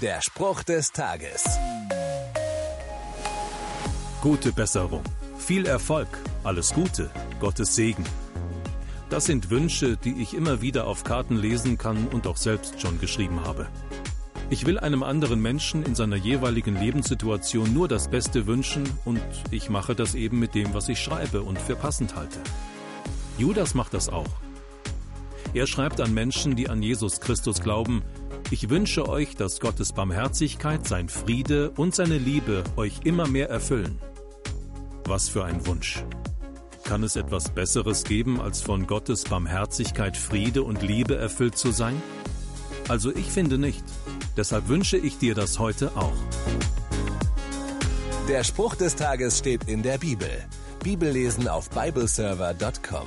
Der Spruch des Tages. Gute Besserung. Viel Erfolg. Alles Gute. Gottes Segen. Das sind Wünsche, die ich immer wieder auf Karten lesen kann und auch selbst schon geschrieben habe. Ich will einem anderen Menschen in seiner jeweiligen Lebenssituation nur das Beste wünschen und ich mache das eben mit dem, was ich schreibe und für passend halte. Judas macht das auch. Er schreibt an Menschen, die an Jesus Christus glauben, ich wünsche euch, dass Gottes Barmherzigkeit, sein Friede und seine Liebe euch immer mehr erfüllen. Was für ein Wunsch. Kann es etwas Besseres geben, als von Gottes Barmherzigkeit, Friede und Liebe erfüllt zu sein? Also ich finde nicht. Deshalb wünsche ich dir das heute auch. Der Spruch des Tages steht in der Bibel. Bibellesen auf bibleserver.com.